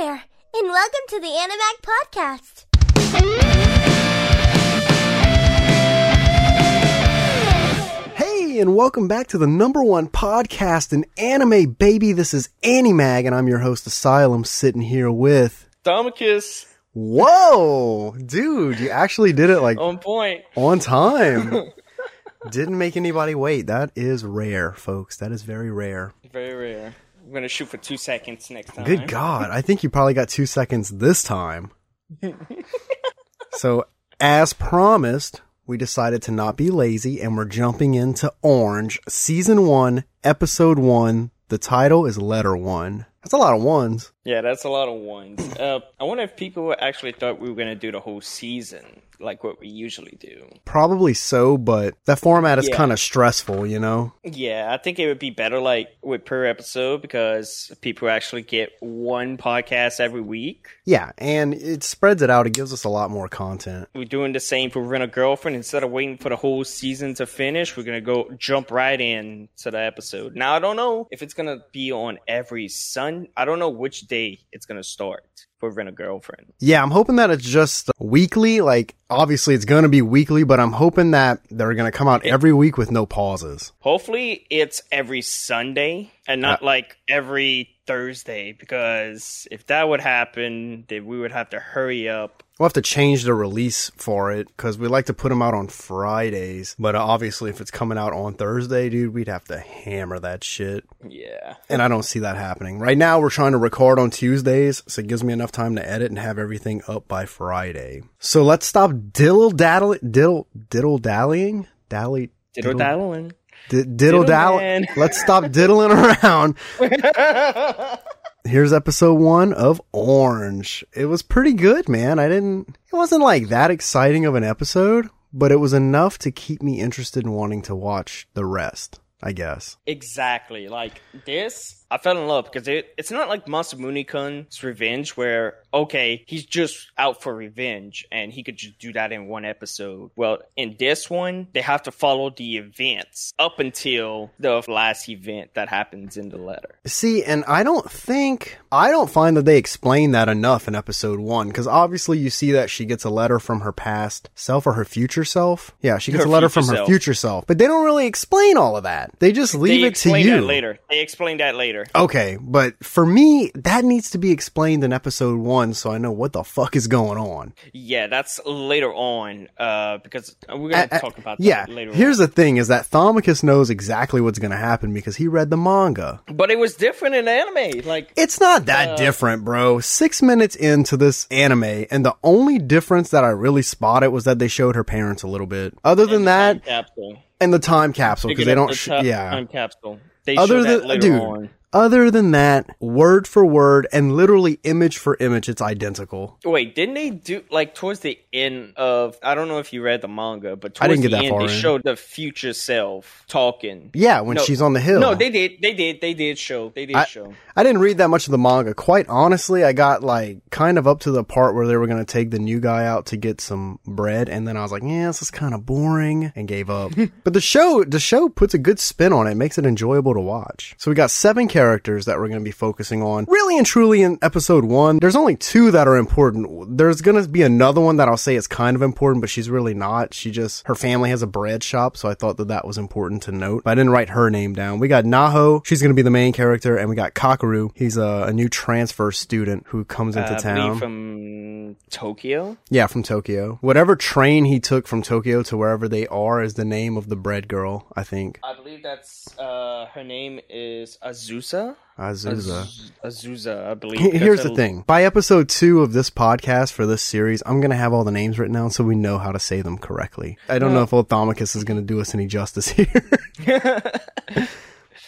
there, and welcome to the Animag Podcast. Hey, and welcome back to the number one podcast in anime, baby. This is Animag, and I'm your host, Asylum, sitting here with. Domicus Whoa, dude, you actually did it like on point. on time. Didn't make anybody wait. That is rare, folks. That is very rare. Very rare. I'm gonna shoot for two seconds next time. Good God. I think you probably got two seconds this time. so, as promised, we decided to not be lazy and we're jumping into Orange, Season 1, Episode 1. The title is Letter 1. That's a lot of ones. Yeah, that's a lot of ones. Uh, I wonder if people actually thought we were gonna do the whole season like what we usually do. Probably so, but that format is Yeah. kind of stressful, you know? Yeah, I think it would be better like with per episode because people actually get one podcast every week. Yeah, and it spreads it out. It gives us a lot more content. We're doing the same for Rent a Girlfriend. Instead of waiting for the whole season to finish, we're gonna go jump right in to the episode. Now I don't know if it's gonna be on every I don't know which day it's gonna start for Rent a Girlfriend. Yeah, I'm hoping that it's just weekly. Like, obviously, it's going to be weekly, but I'm hoping that they're going to come out every week with no pauses. Hopefully, it's every Sunday and not like every Thursday because if that would happen, then we would have to hurry up. We'll have to change the release for it because we like to put them out on Fridays. But uh, obviously, if it's coming out on Thursday, dude, we'd have to hammer that shit. Yeah. And I don't see that happening. Right now, we're trying to record on Tuesdays, so it gives me enough time to edit and have everything up by Friday. So let's stop diddle daddle diddle diddle dallying dally Diddle daddling. di- diddle daddle. Let's stop diddling around. Here's episode one of Orange. It was pretty good, man. I didn't. It wasn't like that exciting of an episode, but it was enough to keep me interested in wanting to watch the rest. I guess. Exactly. Like this, I fell in love because it, it's not like Masamune-kun's Revenge where, okay, he's just out for revenge and he could just do that in one episode. Well, in this one, they have to follow the events up until the last event that happens in the letter. See, and I don't think I don't find that they explain that enough in episode one because obviously you see that she gets a letter from her past self or her future self. Yeah, she gets Her a letter from her self. future self, but they don't really explain all of that. They just leave they it to explain you that later. They explain that later. Okay, but for me, that needs to be explained in episode one so I know what the fuck is going on. Yeah, that's later on, uh, because we're gonna Uh, uh, talk about that yeah, later here's on. the thing is that Thomicus knows exactly what's going to happen because he read the manga. But it was different in anime. Like, It's not that Uh, different, bro. Six minutes into this anime, and the only difference that I really spotted was that they showed her parents a little bit. Other than that, capsule. and the time capsule, because they don't, the sh- yeah. time capsule. They Other show that than, later dude, on. Other than that, word for word and literally image for image, it's identical. Wait, didn't they do like towards the end of? I don't know if you read the manga, but I towards didn't get the that end, far they in. showed the future self talking. Yeah, when No. she's on the hill. No, they did. They did. They did show. They did I- show. I didn't read that much of the manga. Quite honestly, I got like kind of up to the part where they were going to take the new guy out to get some bread, and then I was like, "Yeah, this is kind of boring," and gave up. but the show, the show puts a good spin on it, makes it enjoyable to watch. So we got seven characters that we're going to be focusing on. Really and truly, in episode one, there's only two that are important. There's going to be another one that I'll say is kind of important, but she's really not. She just her family has a bread shop, so I thought that that was important to note. But I didn't write her name down. We got Naho. She's going to be the main character, and we got Kakeru. He's a, a new transfer student who comes into Uh, town. from Tokyo. yeah, from Tokyo. Whatever train he took from Tokyo to wherever they are is the name of the bread girl. I think I believe that's uh her name is Azusa. Azusa. Az- Azusa, I believe. Here's the thing. By episode two of this podcast for this series, I'm going to have all the names written down so we know how to say them correctly. I don't know oh. if Othamicus is going to do us any justice here.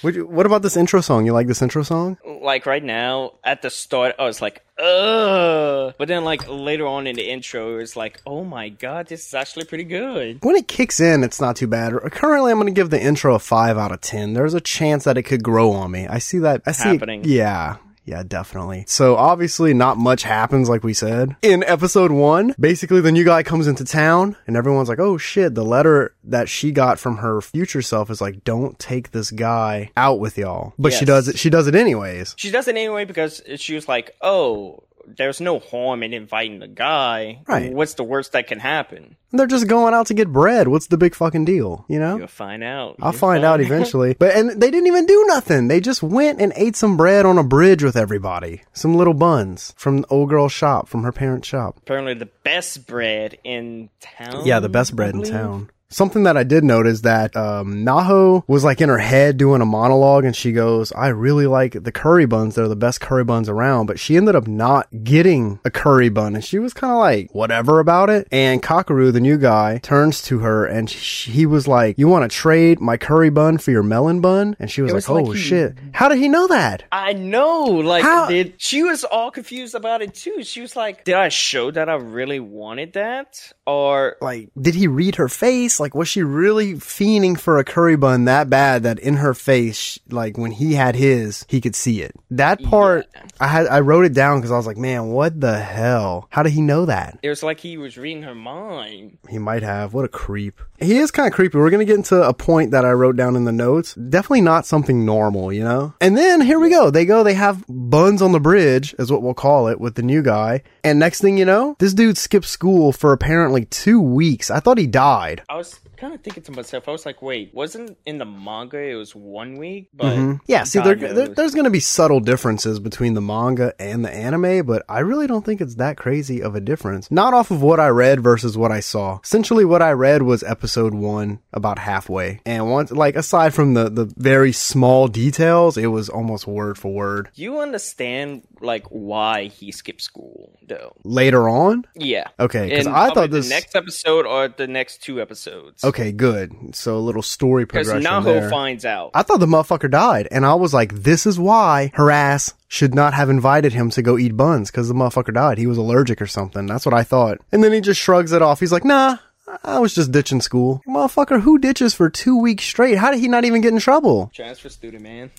What about this intro song? You like this intro song? Like right now, at the start, I was like, ugh. But then, like later on in the intro, it was like, oh my god, this is actually pretty good. When it kicks in, it's not too bad. Currently, I'm going to give the intro a 5 out of 10. There's a chance that it could grow on me. I see that. I see it- yeah. Yeah, definitely. So obviously not much happens like we said. In episode one, basically the new guy comes into town and everyone's like, oh shit, the letter that she got from her future self is like, don't take this guy out with y'all. But she does it, she does it anyways. She does it anyway because she was like, "Oh, there's no harm in inviting the guy. Right. What's the worst that can happen? They're just going out to get bread. What's the big fucking deal? You know? You'll find out. I'll You'll find out eventually. But and they didn't even do nothing. They just went and ate some bread on a bridge with everybody. Some little buns from the old girl's shop, from her parents' shop. Apparently, the best bread in town. Yeah, the best bread in town. Something that I did notice that um, Naho was like in her head doing a monologue, and she goes, "I really like the curry buns. They're the best curry buns around." But she ended up not getting a curry bun, and she was kind of like whatever about it. And Kakeru, the new guy, turns to her, and sh he was like, "You want to trade my curry bun for your melon bun?" And she was like, was like "Oh he- shit! How did he know that?" I know. Like, How- did she was all confused about it too? She was like, "Did I show that I really wanted that, or like did he read her face like was she really fiending for a curry bun that bad that in her face like when he had his he could see it? That part i had i wrote it down because i was like man what the hell? How did he know that? It was like he was reading her mind?" he might have. What a creep he is kind of creepy we're gonna get into a point that i wrote down in the notes definitely not something normal you know and then here we go they go they have buns on the bridge is what we'll call it with the new guy and next thing you know this dude skipped school for apparently two weeks i thought he died I was kind of thinking to myself. I was like, "Wait, wasn't in the manga it was one week?" But Mhm. Yeah, see, there, there, there's going to be subtle differences between the manga and the anime, but I really don't think it's that crazy of a difference. Not off of what I read versus what I saw. Essentially, what I read was episode one, about halfway, and once, like, aside from the the very small details, it was almost word for word. you understand like why he skipped school, though. Later on, Yeah. Okay, 'cause In I thought this- the next episode or the next two episodes. okay, good. So a little story Because progression Naho there. finds out. I thought the motherfucker died, and I was like, this is why her ass should not have invited him to go eat buns, because the motherfucker died. He was allergic or something. That's what I thought. And then he just shrugs it off. He's like, nah, I was just ditching school. Motherfucker, who ditches for two weeks straight? How did he not even get in trouble? Transfer student, man.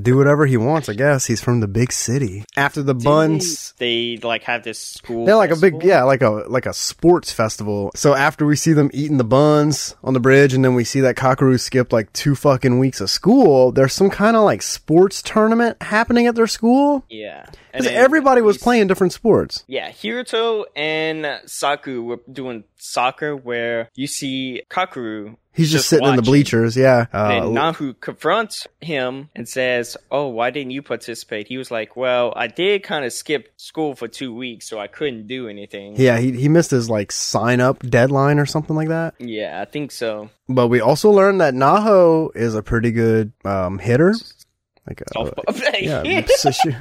Do whatever he wants, I guess. He's from the big city. After the buns, They like have this school. they're like a big, yeah, like a like a sports festival. So after we see them eating the buns on the bridge, and then we see that Kakeru skipped like two fucking weeks of school, there's some kind of like sports tournament happening at their school. Yeah. Because everybody was playing different sports. Yeah, Hiroto and Saku were doing soccer where you see Kakeru. He's just, sitting in the bleachers, yeah. And Uh, Naho confronts him and says, Oh, why didn't you participate? He was like, Well, I did kind of skip school for two weeks, so I couldn't do anything. yeah, he, he missed his like sign up deadline or something like that. Yeah, I think so. But we also learned that Naho is a pretty good um, hitter. Like uh, uh, a, Softball. yeah,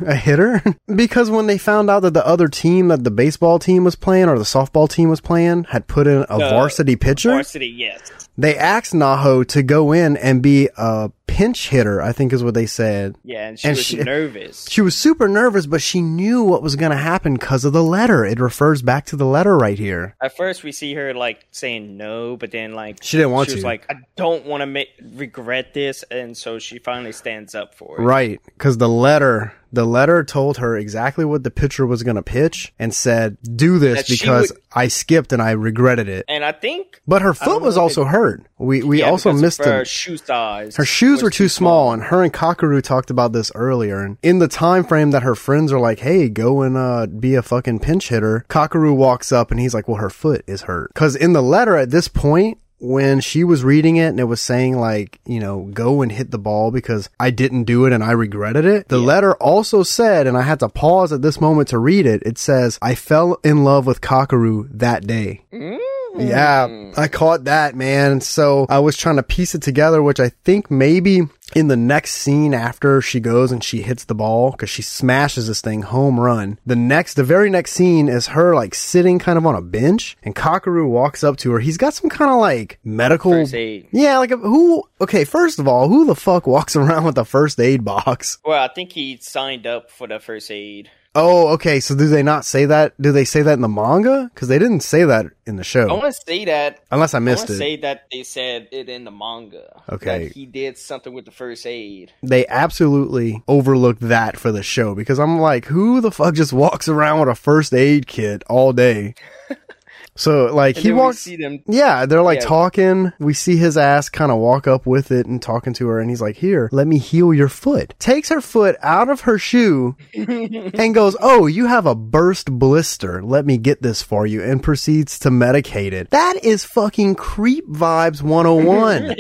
a hitter. because when they found out that the other team that the baseball team was playing or the softball team was playing had put in a The varsity pitcher, Varsity, yes. they asked Naho to go in and be a pinch hitter, I think is what they said. Yeah, and she And was she- nervous. She was super nervous, but she knew what was going to happen because of the letter. It refers back to the letter right here. At first, we see her like saying no, but then like She didn't want she was to. like, I don't want to make regret this, and so she finally stands up for it. Right, because the letter, the letter told her exactly what the pitcher was going to pitch and said, "Do this That because would- I skipped and I regretted it." And I think But her foot was also it- hurt. We we yeah, also missed her shoe size. her shoes were too small, and her and Kakeru talked about this earlier. And in the time frame that her friends are like, "Hey, go and uh, be a fucking pinch hitter," Kakeru walks up and he's like, "Well, her foot is hurt." Because in the letter at this point, when she was reading it and it was saying like, you know, go and hit the ball because I didn't do it and I regretted it. The letter also said, and I had to pause at this moment to read it. It says, "I fell in love with Kakeru that day." Mm. Yeah, mm. I caught that, man. So I was trying to piece it together, which I think maybe in the next scene after she goes and she hits the ball because she smashes this thing home run. The next, the very next scene is her like sitting kind of on a bench and Kakeru walks up to her. He's got some kind of like medical. First aid. Yeah, like a, who? Okay, first of all, who the fuck walks around with a first aid box? Well, I think he signed up for the first aid. Oh, okay. So do they not say that? Do they say that in the manga? Because they didn't say that in the show. I want to say that. unless I I missed to it. say that they said it in the manga. Okay. That he did something with the first aid. they absolutely overlooked that for the show because I'm like, who the fuck just walks around with a first aid kit all day? So like And he walks. see them. Yeah, they're like Yeah. talking. We see his ass kind of walk up with it and talking to her, and he's like, "Here, let me heal your foot." Takes her foot out of her shoe and goes, "Oh, you have a burst blister. Let me get this for you." And proceeds to medicate it. That is fucking creep vibes 101.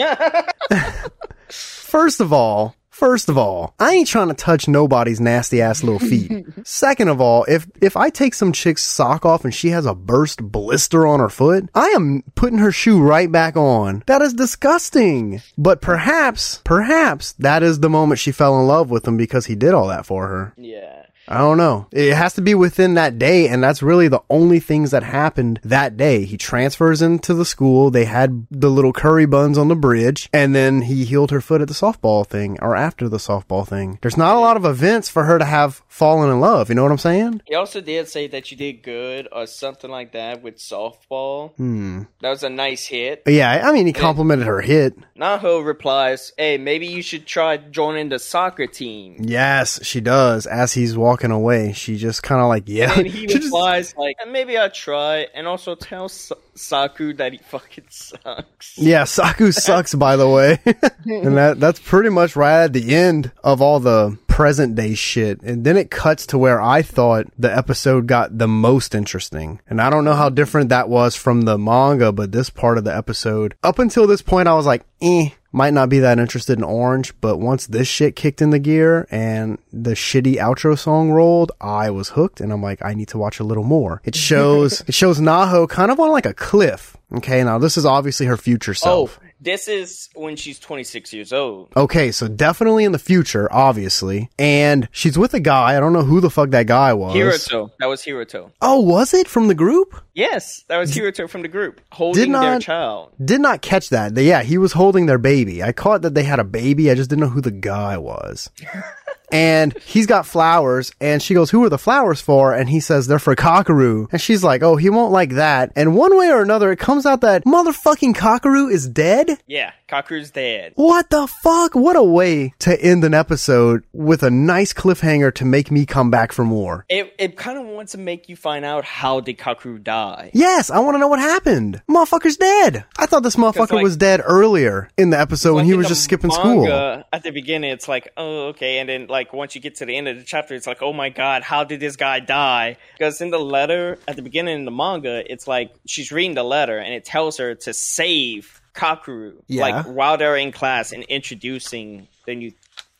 First of all, first of all, I ain't trying to touch nobody's nasty ass little feet. Second of all, if if I take some chick's sock off and she has a burst blister on her foot, I am putting her shoe right back on. That is disgusting. But perhaps, perhaps that is the moment she fell in love with him because he did all that for her. Yeah. I don't know. It has to be within that day, and that's really the only things that happened that day. He transfers into the school. They had the little curry buns on the bridge, and then he healed her foot at the softball thing, or after the softball thing. There's not a lot of events for her to have fallen in love. You know what I'm saying? He also did say that you did good or something like that with softball. Hmm. That was a nice hit. Yeah, I mean, he complimented her hit. Naho replies, "Hey, maybe you should try joining the soccer team." Yes, she does. As he's walking away, she just kind of like, yeah. And he She just- replies like, "Maybe I'll try," and also tell Sa- Saku that he fucking sucks. Yeah, Saku sucks, by the way. and that that's pretty much right at the end of all the present day shit. And then it cuts to where I thought the episode got the most interesting. And I don't know how different that was from the manga, but this part of the episode, up until this point, I was like, eh. Might not be that interested in Orange, but once this shit kicked in the gear and the shitty outro song rolled, I was hooked and I'm like, I need to watch a little more. It shows, it shows Naho kind of on like a cliff. Okay, now this is obviously her future oh, self. Oh, this is when she's 26 years old. Okay, so definitely in the future, obviously. And she's with a guy. I don't know who the fuck that guy was. Hiroto. That was Hiroto. Oh, was it from the group? Yes, that was Hiroto from the group holding their not- child. Did not catch that. Yeah, he was holding their baby. I caught that they had a baby. I just didn't know who the guy was. and he's got flowers and she goes, who are the flowers for? And he says, they're for Kakeru. And she's like, oh, he won't like that. And one way or another, it comes out that motherfucking Kakeru is dead. Yeah, Kakeru's dead. What the fuck? What a way to end an episode with a nice cliffhanger to make me come back for more. It it kind of wants to make you find out how did Kakeru die. Yes, I want to know what happened. Motherfucker's dead. I thought this motherfucker like- was dead earlier in the episode when Like he was just skipping school. At the beginning, it's like, oh, okay, and then like once you get to the end of the chapter, it's like, oh my god, how did this guy die? Because in the letter at the beginning in the manga, it's like she's reading the letter and it tells her to save Kakeru, Yeah. like while they're in class and introducing the new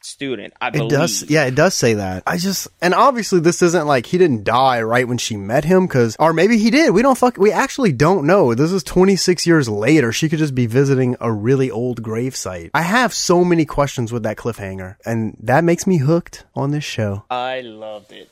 student. I It believe. does, yeah, it does say that. I just, and obviously this isn't like he didn't die right when she met him, cause, or maybe he did. We don't fuck, we actually don't know. This is 26 years later. She could just be visiting a really old gravesite. I have so many questions with that cliffhanger, and that makes me hooked on this show. I loved it.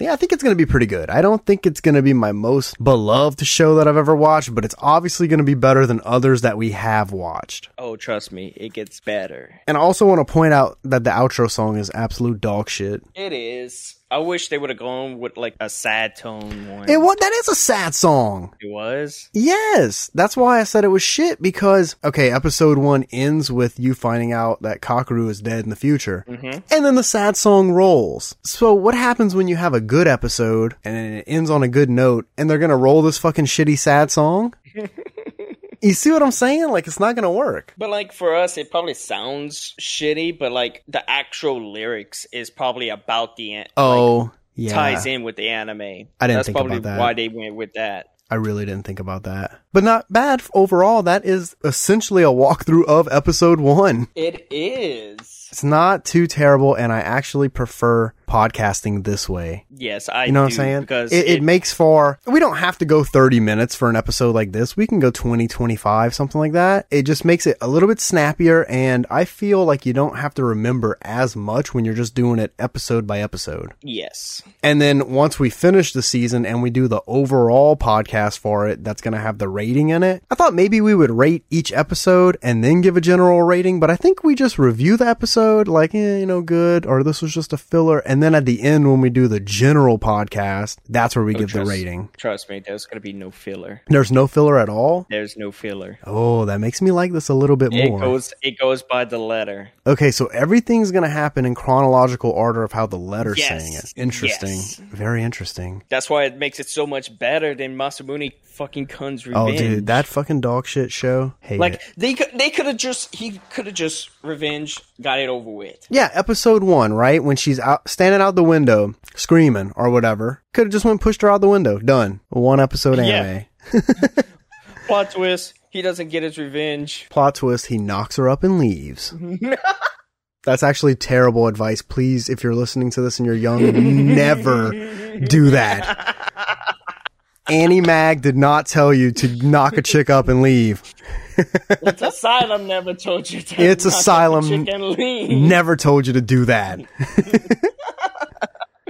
Yeah, I think it's going to be pretty good. I don't think it's going to be my most beloved show that I've ever watched, but it's obviously going to be better than others that we have watched. Oh, trust me, it gets better. And I also want to point out that the outro song is absolute dog shit. It is. I wish they would have gone with like a sad tone one. It what that is a sad song. It was. Yes, that's why I said it was shit because okay, episode 1 ends with you finding out that Kakeru is dead in the future. Mm-hmm. And then the sad song rolls. So what happens when you have a good episode and then it ends on a good note and they're going to roll this fucking shitty sad song? you see what I'm saying? Like it's not going to work. But like for us, it probably sounds shitty, but like the actual lyrics is probably about the an- Oh, yeah. ties in with the anime. I didn't That's think probably about that. why they went with that. I really didn't think about that. But not bad overall. That is essentially a walkthrough of episode 1. It is. It's not too terrible, and I actually prefer podcasting this way. Yes, I. You know what I'm saying? Because it, it makes for, we don't have to go 30 minutes for an episode like this. We can go 20, 25, something like that. It just makes it a little bit snappier, and I feel like you don't have to remember as much when you're just doing it episode by episode. yes. And then once we finish the season and we do the overall podcast for it, that's going to have the rating in it. I thought maybe we would rate each episode and then give a general rating, but I think we just review the episode like, eh, you know, good, or this was just a filler, and And then at the end, when we do the general podcast, that's where we oh, give the rating. Trust me, there's gonna be no filler. There's no filler at all. There's no filler. Oh, that makes me like this a little bit It more. goes it goes by the letter. Okay, so everything's going to happen in chronological order of how the letter's Yes. saying it. Interesting. Yes. Very interesting. That's why it makes it so much better than Masamune fucking Kun's oh, Revenge. Oh, dude, that fucking dog shit show. Hate like it. they could they could have just he could have just revenge got it over with. Yeah, episode one, right? When she's out standing out the window screaming or whatever. Could have just went and pushed her out the window. Done. One episode anime. Yeah. Plot twist: he doesn't get his revenge. Plot twist, he knocks her up and leaves. That's actually terrible advice. Please, if you're listening to this and you're young, never do that. Animag did not tell you to knock a chick up and leave. It's Asylum never told you. To It's up a Asylum. chick and leave. Never told you to do that.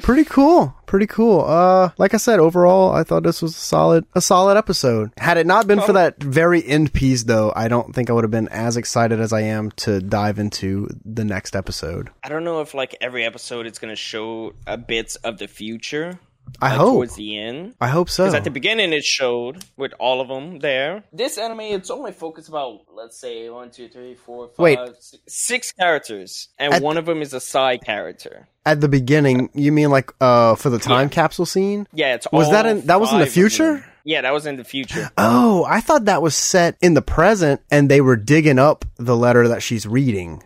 Pretty cool. Pretty cool. Uh, like I said, overall, I thought this was a solid, a solid episode. Had it not been for that very end piece, though, I don't think I would have been as excited as I am to dive into the next episode. I don't know if like every episode it's gonna show a bits of the future. I like, hope. towards the end. I hope so. Because at the beginning it showed with all of them there. This anime it's only focused about let's say one, two, three, four, five, Wait. six- six characters, and At- one of them is a side character. At the beginning, you mean like uh for the time capsule scene? Yeah, it's Was all that in- that was in the future? Yeah, that was in the future. Oh, I thought that was set in the present and they were digging up the letter that she's reading.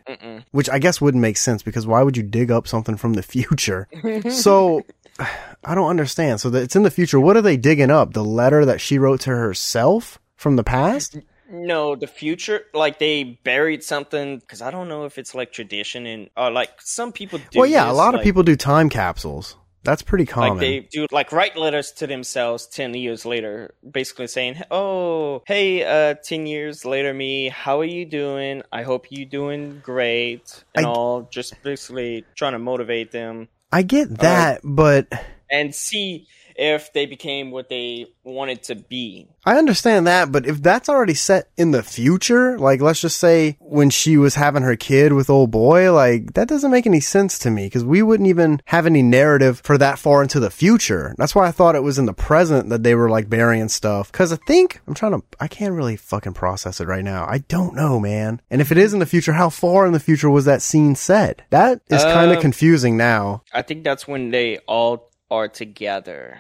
Which I guess wouldn't make sense because why would you dig up something from the future? so I don't understand. So it's in the future. What are they digging up? The letter that she wrote to herself from the past? No, the future, like they buried something because I don't know if it's like tradition and or like some people do. well, yeah, a this, lot of people do time capsules. That's pretty common. Like they do, like write letters to themselves ten years later, basically saying, "Oh, hey, uh, ten years later, me, how are you doing? I hope you doing great and I- all." Just basically trying to motivate them I get that, but and see if they became what they wanted to be. I understand that, but if that's already set in the future, like let's just say when she was having her kid with old boy, like that doesn't make any sense to me because we wouldn't even have any narrative for that far into the future. That's why I thought it was in the present that they were like burying stuff. Cause I think I'm trying to, I can't really fucking process it right now. I don't know, man. And if it is in the future, how far in the future was that scene set? That is kind of Um, confusing now. I think that's when they all are together.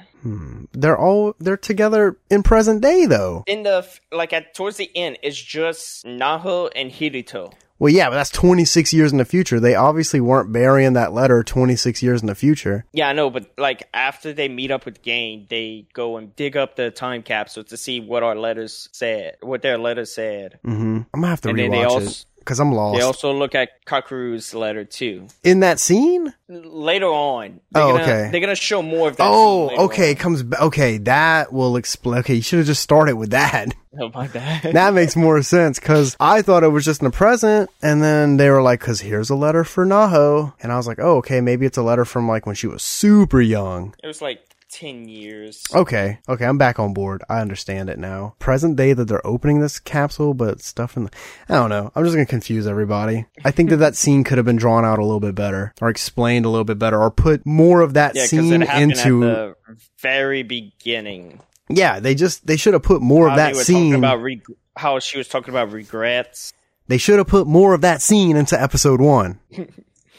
They're all, they're together in present day though. In the like at towards the end, it's just Naho and Hiroto. Well, yeah, but that's 26 years in the future. They obviously weren't burying that letter 26 years in the future. Yeah, I know, but like after they meet up with Gain, they go and dig up the time capsule to see what our letters said, what their letters said. Mm-hmm. I'm gonna have to And then they rewatch also- it because I'm lost. They also look at Kakeru's letter too. in that scene? Later on, they're Oh, gonna, okay. They're gonna show more of that. Oh, scene Oh, okay. on. Comes okay. That will explain. Okay, you should have just started with that. Oh my bad. that makes more sense because I thought it was just in the present, and then they were like, "Cause here's a letter for Naho," and I was like, "Oh, okay. Maybe it's a letter from like when she was super young." it was like ten years. Okay, okay, I'm back on board. I understand it now. Present day that they're opening this capsule, but stuff in the, I don't know. I'm just gonna confuse everybody. I think that that scene could have been drawn out a little bit better, or explained a little bit better, or put more of that Yeah, scene it into. at the very beginning. yeah, they just they should have put more of that scene. about reg- how she was talking about regrets. they should have put more of that scene into episode one.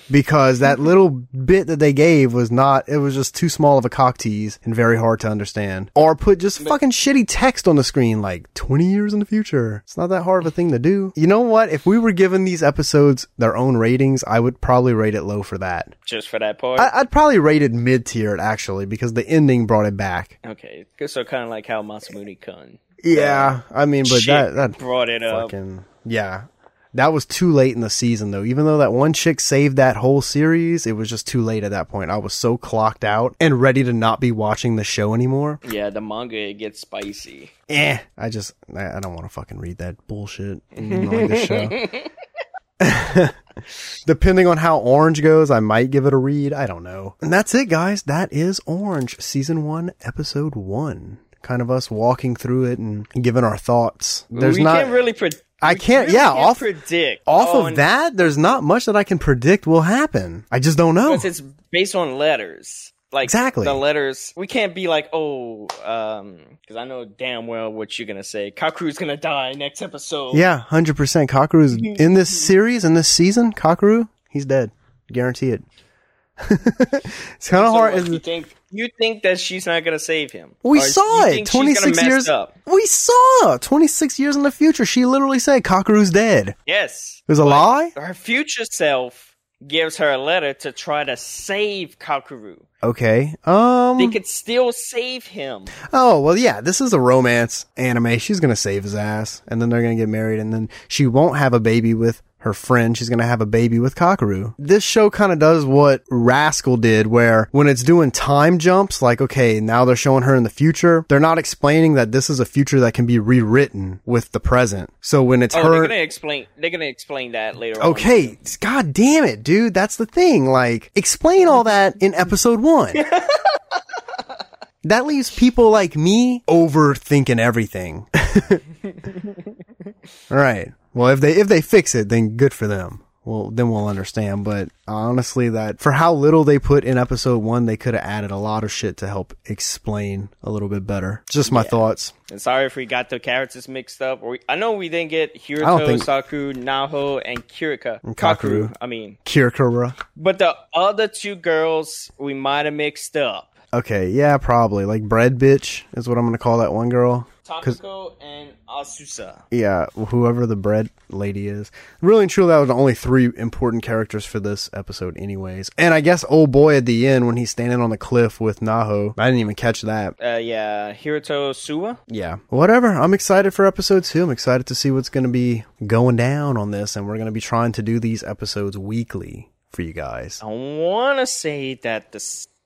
because that little bit that they gave was not, it was just too small of a cock tease and very hard to understand. Or put just fucking shitty text on the screen like 20 years in the future. It's not that hard of a thing to do. You know what? If we were given these episodes their own ratings, I would probably rate it low for that. Just for that part. I, I'd probably rate it mid tier actually because the ending brought it back. okay, so kind of like how Masamune Kun Yeah. I mean, but that, that brought it up. yeah that was too late in the season though even though that one chick saved that whole series it was just too late at that point i was so clocked out and ready to not be watching the show anymore Yeah, the manga it gets spicy. eh i just i, I don't want to fucking read that bullshit like this show Depending on how Orange goes, I might give it a read. I don't know. And that's it, guys. That is Orange, season one, episode one. Kind of us walking through it and giving our thoughts. There's we not. can't really pre- I can't. really yeah, can't off predict off Oh, of that, there's not much that I can predict will happen. I just don't know. because it's based on letters. Like Exactly. the letters. We can't be like, oh, um, because I know damn well what you're gonna say. Kakeru's gonna die next episode. Yeah, hundred percent. Kakeru is in this series in this season. Kakeru, he's dead. Guarantee it. It's kind of So hard. what, you think you think that she's not gonna save him? we Or saw it. Twenty six years. Up? We saw twenty six years in the future. She literally said Kakeru's dead. Yes, It was a lie. Her future self gives her a letter to try to save Kakeru. Okay. Um. They could still save him. Oh well, yeah. This is a romance anime. She's gonna save his ass, and then they're gonna get married, and then she won't have a baby with her friend. She's gonna have a baby with Kakeru. This show kind of does what Rascal did, where when it's doing time jumps, like okay, now they're showing her in the future. They're not explaining that this is a future that can be rewritten with the present. So when it's Oh, her, they're gonna explain. They're gonna explain that later. on. Okay, god damn it, dude. That's the thing. Like, explain all that in episode one. that leaves people like me overthinking everything. all right. Well, if they if they fix it, then good for them. Well, then we'll understand. But honestly, that for how little they put in episode one, they could have added a lot of shit to help explain a little bit better. Just my thoughts. And sorry if we got the characters mixed up. Or we, I know we didn't get Hiroto, think- Saku, Naho, and Kirika. Kakeru. I mean, Kirikura. but the other two girls we might have mixed up. Okay, yeah, probably. Like bread bitch is what I'm gonna call that one girl. Takako and Azusa. Yeah, whoever the bread lady is. Really and truly, that was the only three important characters for this episode, anyways. And I guess old boy at the end when he's standing on the cliff with Naho. I didn't even catch that. Uh, yeah, Hiroto Suwa. Yeah. Whatever. I'm excited for episode two. I'm excited to see what's going to be going down on this. And we're going to be trying to do these episodes weekly for you guys. I want to say that the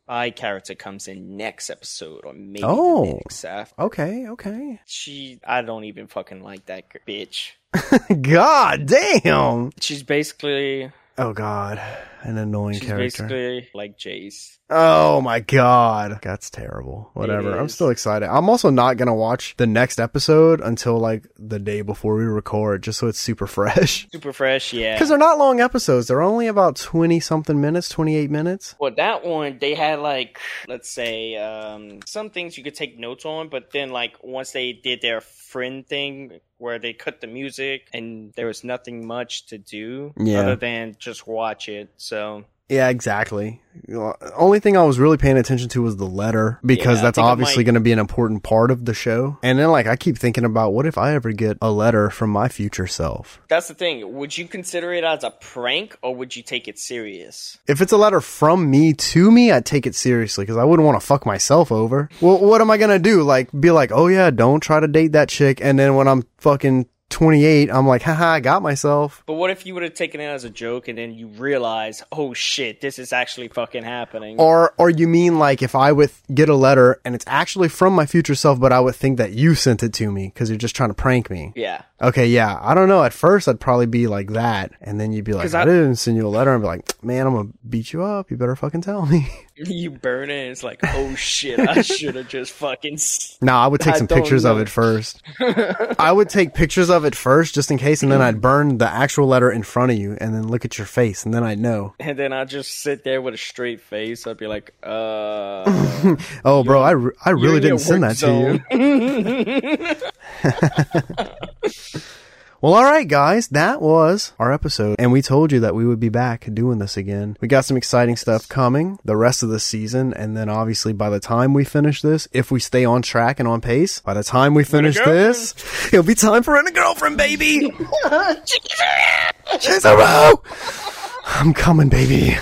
spy character comes in next episode, or maybe Oh. next after. Okay, okay. She, I don't even fucking like that bitch. God damn. She's basically, Oh, God. An annoying she's character. basically like Jace. Oh my god. That's terrible. Whatever. I'm still excited. I'm also not going to watch the next episode until like the day before we record just so it's super fresh. Super fresh, yeah. Cuz they're not long episodes. They're only about 20 something minutes, 28 minutes. Well, that one they had like let's say um, some things you could take notes on, but then like once they did their friend thing where they cut the music and there was nothing much to do Yeah. other than just watch it. So Yeah, exactly. The only thing I was really paying attention to was the letter because Yeah, that's obviously going to be an important part of the show. And then like I keep thinking about what if I ever get a letter from my future self? that's the thing. Would you consider it as a prank or would you take it serious? If it's a letter from me to me, I'd take it seriously because I wouldn't want to fuck myself over. Well, what am I gonna do? Like, be like, oh yeah, don't try to date that chick, and then when I'm fucking 28, I'm like, haha, I got myself. But what if you would have taken it as a joke and then you realize, oh shit, this is actually fucking happening? Or, or you mean like if I would get a letter and it's actually from my future self, but I would think that you sent it to me because you're just trying to prank me. yeah. Okay, yeah, I don't know. At first, I'd probably be like that, and then you'd be like, I, I- didn't send you a letter, and be like, man, I'm gonna beat you up. You better fucking tell me. You burn it, it's like, oh shit, I should have just fucking. No, I would take I some pictures of it first. I would take pictures of it first, just in case, and then I'd burn the actual letter in front of you, and then look at your face, and then I'd know. And then I just sit there with a straight face. I'd be like, uh. Oh, bro, I, re- I really didn't send that to you. Zone. Well, all right, guys, that was our episode, and we told you that we would be back doing this again. We got some exciting stuff coming the rest of the season, and then obviously by the time we finish this, if we stay on track and on pace, by the time we finish this, it'll be time for a girlfriend, baby. Chizuru! I'm coming, baby.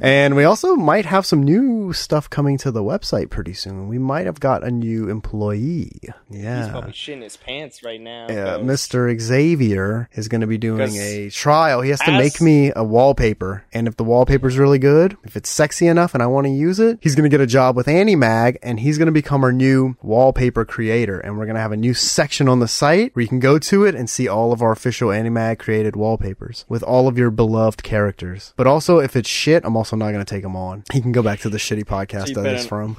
And we also might have some new stuff coming to the website pretty soon. We might have got a new employee. Yeah. He's probably shitting his pants right now. Yeah, Mr. Xavier is going to be doing a trial. He has to as- make me a wallpaper. And if the wallpaper's really good, if it's sexy enough and I want to use it, he's going to get a job with Animag and he's going to become our new wallpaper creator. And we're going to have a new section on the site where you can go to it and see all of our official Animag created wallpapers with all of your beloved characters. But also, if it's shit, I'm also not going to take him on. He can go back to the shitty podcast So that he's from.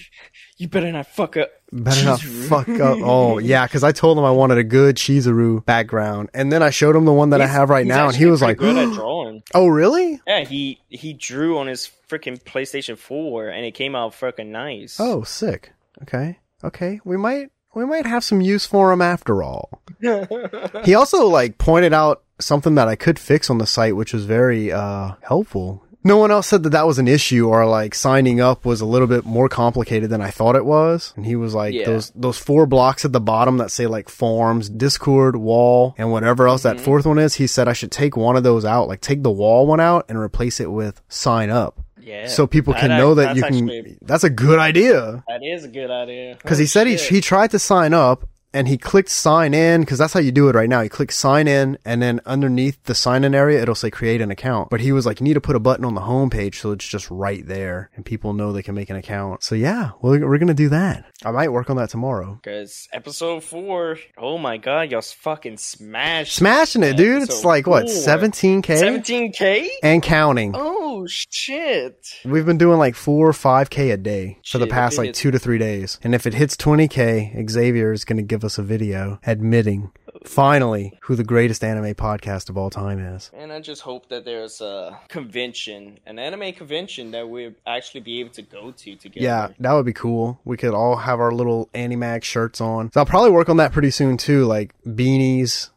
you better not fuck up. Better not fuck up. Oh, yeah, because I told him I wanted a good Chizuru background. And then I showed him the one that I have right now, and he was like, good at drawing. Oh, really? Yeah, he he drew on his freaking PlayStation 4, and it came out freaking nice. Oh, sick. Okay. Okay. We might we might have some use for him after all. He also like pointed out something that I could fix on the site, which was very uh helpful. No one else said that that was an issue or like signing up was a little bit more complicated than I thought it was. And he was like Yeah. those those four blocks at the bottom that say like forms, Discord, wall, and whatever else Mm-hmm. that fourth one is. He said I should take one of those out, like take the wall one out and replace it with sign up. yeah. So people can That- know that you can. actually- That's a good idea. that is a good idea. Because Oh, he said he, he tried to sign up and he clicked sign in because that's how you do it right now. You click sign in and then underneath the sign in area, it'll say create an account. But he was like, you need to put a button on the home page so it's just right there and people know they can make an account. So yeah, we're, we're going to do that. I might work on that tomorrow. Because episode four, oh my god, y'all fucking smashed. Smashing it, dude. It's like what, four. 17K? 17k? And counting. Oh shit. We've been doing like four or five K a day for the past like two to three days. And if it hits 20K, Xavier is going to give us a video admitting finally who the greatest anime podcast of all time is. And I just hope that there's a convention, an anime convention that we'll actually be able to go to together. Yeah, that would be cool. We could all have our little Animag shirts on. So I'll probably work on that pretty soon too, like beanies,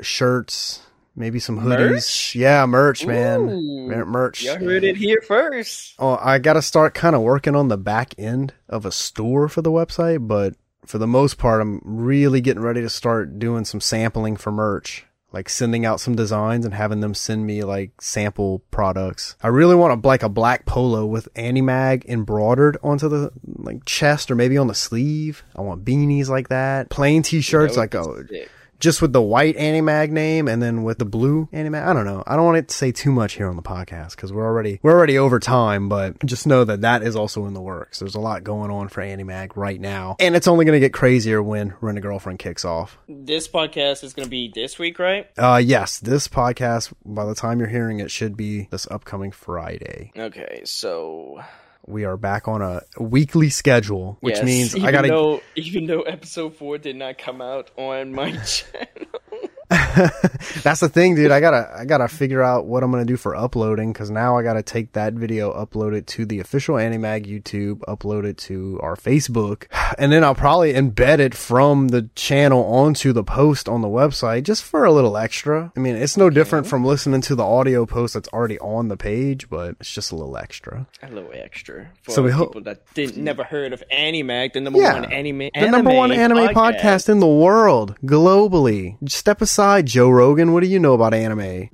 shirts, maybe some hoodies. Merch? Yeah, merch, man. Ooh. Merch. Y'all heard it here first. Oh, I got to start kind of working on the back end of a store for the website, but for the most part, I'm really getting ready to start doing some sampling for merch. Like sending out some designs and having them send me like sample products. I really want a like a black polo with Animag embroidered onto the like chest or maybe on the sleeve. I want beanies like that. Plain t-shirts like That a sick. Just with the white Animag name and then with the blue Animag. I don't know. I don't want it to say too much here on the podcast because we're already we're already over time. But just know that that is also in the works. There's a lot going on for Animag right now, and it's only going to get crazier when Rent a Girlfriend kicks off. This podcast is going to be this week, right? Uh, yes, this podcast by the time you're hearing it should be this upcoming Friday. Okay, so We are back on a weekly schedule, which yes, means I gotta. Though, even though episode four did not come out on my channel, That's the thing, dude. I gotta, I gotta figure out what I'm gonna do for uploading because now I gotta take that video, upload it to the official Animag YouTube, upload it to our Facebook, and then I'll probably embed it from the channel onto the post on the website just for a little extra. I mean, it's no different from listening to the audio post that's already on the page, but it's just a little extra. a little extra for So we people hope- that didn't never heard of Animag, the number Yeah, one anime, the number one anime podcast. in the world globally. Step aside, Joe Rogan. What do you know about anime?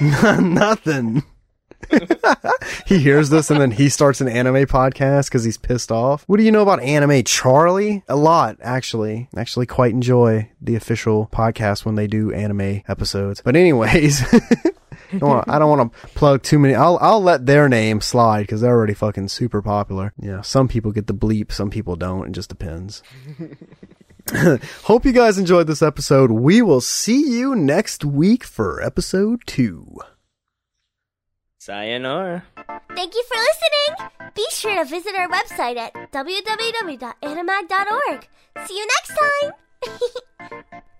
Nothing. he hears this and then he starts an anime podcast because he's pissed off. What do you know about anime, Charlie? A lot, actually. Actually, quite enjoy the official podcast when they do anime episodes. But anyways. I don't wanna- I don't want to plug too many. I'll I'll let their name slide because they're already fucking super popular. Yeah, some people get the bleep, some people don't. It just depends. Hope you guys enjoyed this episode. We will see you next week for episode two. Sayonara. Thank you for listening. Be sure to visit our website at www.animag.org. See you next time.